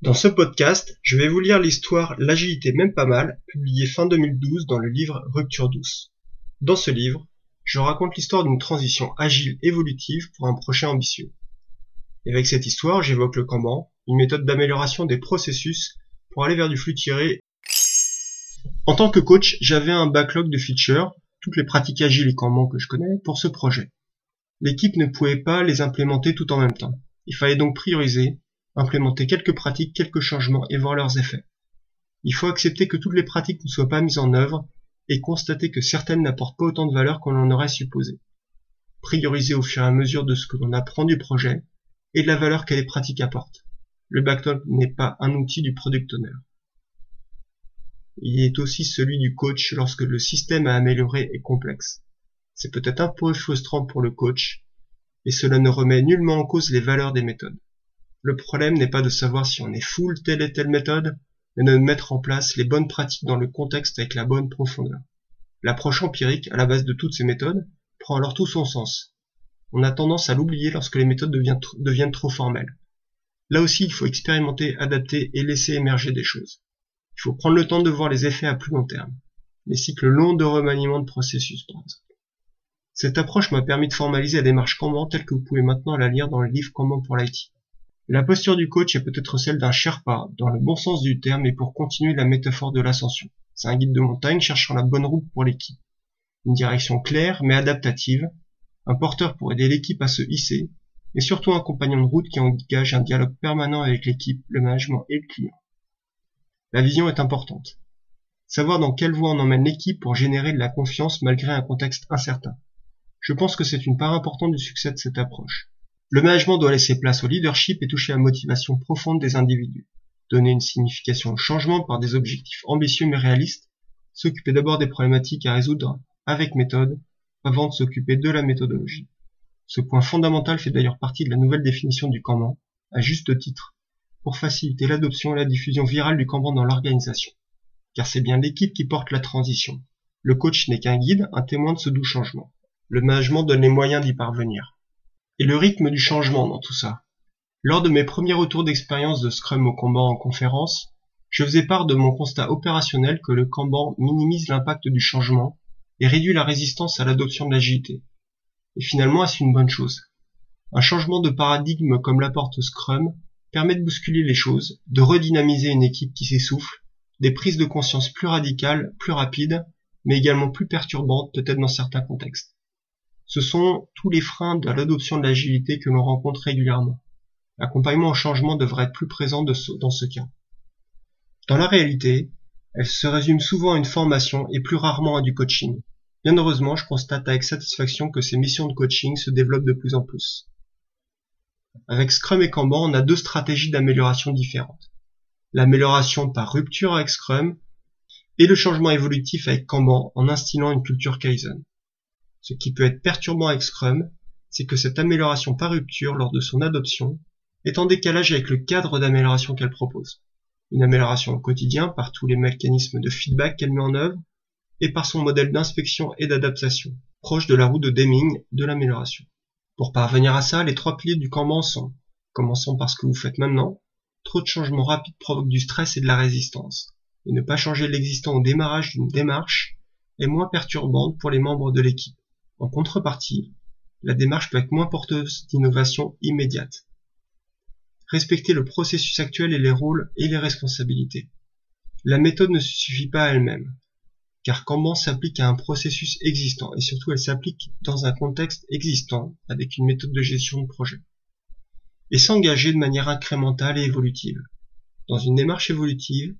Dans ce podcast, je vais vous lire l'histoire L'agilité même pas mal, publiée fin 2012 dans le livre Rupture douce. Dans ce livre, je raconte l'histoire d'une transition agile évolutive pour un projet ambitieux. Et avec cette histoire, j'évoque le Kanban, une méthode d'amélioration des processus pour aller vers du flux tiré. En tant que coach, j'avais un backlog de features, toutes les pratiques agiles et Kanban que je connais, pour ce projet. L'équipe ne pouvait pas les implémenter tout en même temps. Il fallait donc prioriser, implémenter quelques pratiques, quelques changements et voir leurs effets. Il faut accepter que toutes les pratiques ne soient pas mises en œuvre et constater que certaines n'apportent pas autant de valeur qu'on en aurait supposé. Prioriser au fur et à mesure de ce que l'on apprend du projet et de la valeur que les pratiques apportent. Le backlog n'est pas un outil du product owner. Il est aussi celui du coach lorsque le système à améliorer est complexe. C'est peut-être un peu frustrant pour le coach, et cela ne remet nullement en cause les valeurs des méthodes. Le problème n'est pas de savoir si on est full telle et telle méthode, mais de mettre en place les bonnes pratiques dans le contexte avec la bonne profondeur. L'approche empirique, à la base de toutes ces méthodes, prend alors tout son sens. On a tendance à l'oublier lorsque les méthodes deviennent, trop formelles. Là aussi, il faut expérimenter, adapter et laisser émerger des choses. Il faut prendre le temps de voir les effets à plus long terme. Les cycles longs de remaniement de processus, par exemple. Cette approche m'a permis de formaliser la démarche Kanban telle que vous pouvez maintenant la lire dans le livre Kanban pour l'IT. La posture du coach est peut-être celle d'un Sherpa, dans le bon sens du terme et pour continuer la métaphore de l'ascension. C'est un guide de montagne cherchant la bonne route pour l'équipe. Une direction claire mais adaptative, un porteur pour aider l'équipe à se hisser, et surtout un compagnon de route qui engage un dialogue permanent avec l'équipe, le management et le client. La vision est importante. Savoir dans quelle voie on emmène l'équipe pour générer de la confiance malgré un contexte incertain. Je pense que c'est une part importante du succès de cette approche. Le management doit laisser place au leadership et toucher à la motivation profonde des individus, donner une signification au changement par des objectifs ambitieux mais réalistes, s'occuper d'abord des problématiques à résoudre avec méthode, avant de s'occuper de la méthodologie. Ce point fondamental fait d'ailleurs partie de la nouvelle définition du Kanban, à juste titre, pour faciliter l'adoption et la diffusion virale du Kanban dans l'organisation. Car c'est bien l'équipe qui porte la transition. Le coach n'est qu'un guide, un témoin de ce doux changement. Le management donne les moyens d'y parvenir et le rythme du changement dans tout ça. Lors de mes premiers retours d'expérience de Scrum au Kanban en conférence, je faisais part de mon constat opérationnel que le Kanban minimise l'impact du changement et réduit la résistance à l'adoption de l'agilité. Et finalement, est-ce une bonne chose? Un changement de paradigme comme l'apporte Scrum permet de bousculer les choses, de redynamiser une équipe qui s'essouffle, des prises de conscience plus radicales, plus rapides, mais également plus perturbantes peut-être dans certains contextes. Ce sont tous les freins de l'adoption de l'agilité que l'on rencontre régulièrement. L'accompagnement au changement devrait être plus présent dans ce cas. Dans la réalité, elle se résume souvent à une formation et plus rarement à du coaching. Bien heureusement, je constate avec satisfaction que ces missions de coaching se développent de plus en plus. Avec Scrum et Kanban, on a deux stratégies d'amélioration différentes. L'amélioration par rupture avec Scrum et le changement évolutif avec Kanban en instillant une culture Kaizen. Ce qui peut être perturbant avec Scrum, c'est que cette amélioration par rupture lors de son adoption est en décalage avec le cadre d'amélioration qu'elle propose. Une amélioration au quotidien par tous les mécanismes de feedback qu'elle met en œuvre et par son modèle d'inspection et d'adaptation, proche de la roue de Deming de l'amélioration. Pour parvenir à ça, les trois piliers du Kanban sont, commençons par ce que vous faites maintenant, trop de changements rapides provoquent du stress et de la résistance, et ne pas changer l'existant au démarrage d'une démarche est moins perturbante pour les membres de l'équipe. En contrepartie, la démarche peut être moins porteuse d'innovation immédiate. Respecter le processus actuel et les rôles et les responsabilités. La méthode ne suffit pas à elle-même, car Kanban s'applique à un processus existant et surtout elle s'applique dans un contexte existant avec une méthode de gestion de projet. Et s'engager de manière incrémentale et évolutive. Dans une démarche évolutive,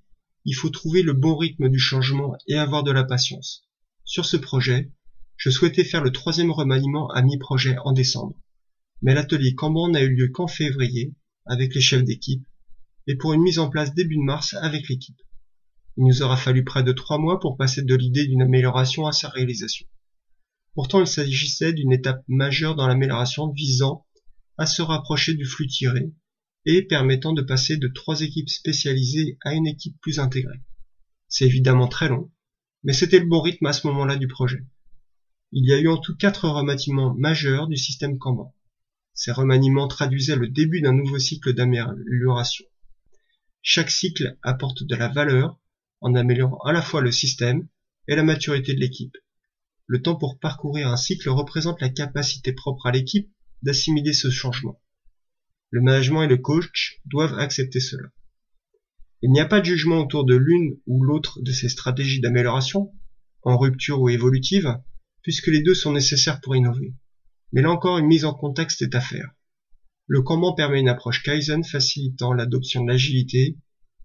il faut trouver le bon rythme du changement et avoir de la patience. Sur ce projet, je souhaitais faire le troisième remaniement à mi-projet en décembre. Mais l'atelier Kanban n'a eu lieu qu'en février, avec les chefs d'équipe, et pour une mise en place début de mars avec l'équipe. Il nous aura fallu près de trois mois pour passer de l'idée d'une amélioration à sa réalisation. Pourtant, il s'agissait d'une étape majeure dans l'amélioration visant à se rapprocher du flux tiré et permettant de passer de trois équipes spécialisées à une équipe plus intégrée. C'est évidemment très long, mais c'était le bon rythme à ce moment-là du projet. Il y a eu en tout quatre remaniements majeurs du système Kanban. Ces remaniements traduisaient le début d'un nouveau cycle d'amélioration. Chaque cycle apporte de la valeur en améliorant à la fois le système et la maturité de l'équipe. Le temps pour parcourir un cycle représente la capacité propre à l'équipe d'assimiler ce changement. Le management et le coach doivent accepter cela. Il n'y a pas de jugement autour de l'une ou l'autre de ces stratégies d'amélioration, en rupture ou évolutive, puisque les deux sont nécessaires pour innover. Mais là encore, une mise en contexte est à faire. Le Kanban permet une approche Kaizen facilitant l'adoption de l'agilité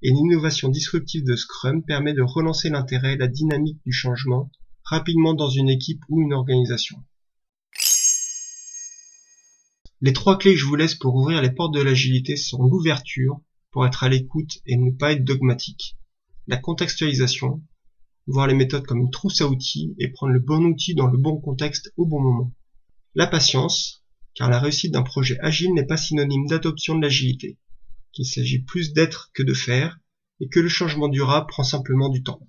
et l'innovation disruptive de Scrum permet de relancer l'intérêt et la dynamique du changement rapidement dans une équipe ou une organisation. Les trois clés que je vous laisse pour ouvrir les portes de l'agilité sont l'ouverture, pour être à l'écoute et ne pas être dogmatique. La contextualisation, voir les méthodes comme une trousse à outils et prendre le bon outil dans le bon contexte au bon moment. La patience, car la réussite d'un projet agile n'est pas synonyme d'adoption de l'agilité, qu'il s'agit plus d'être que de faire, et que le changement durable prend simplement du temps.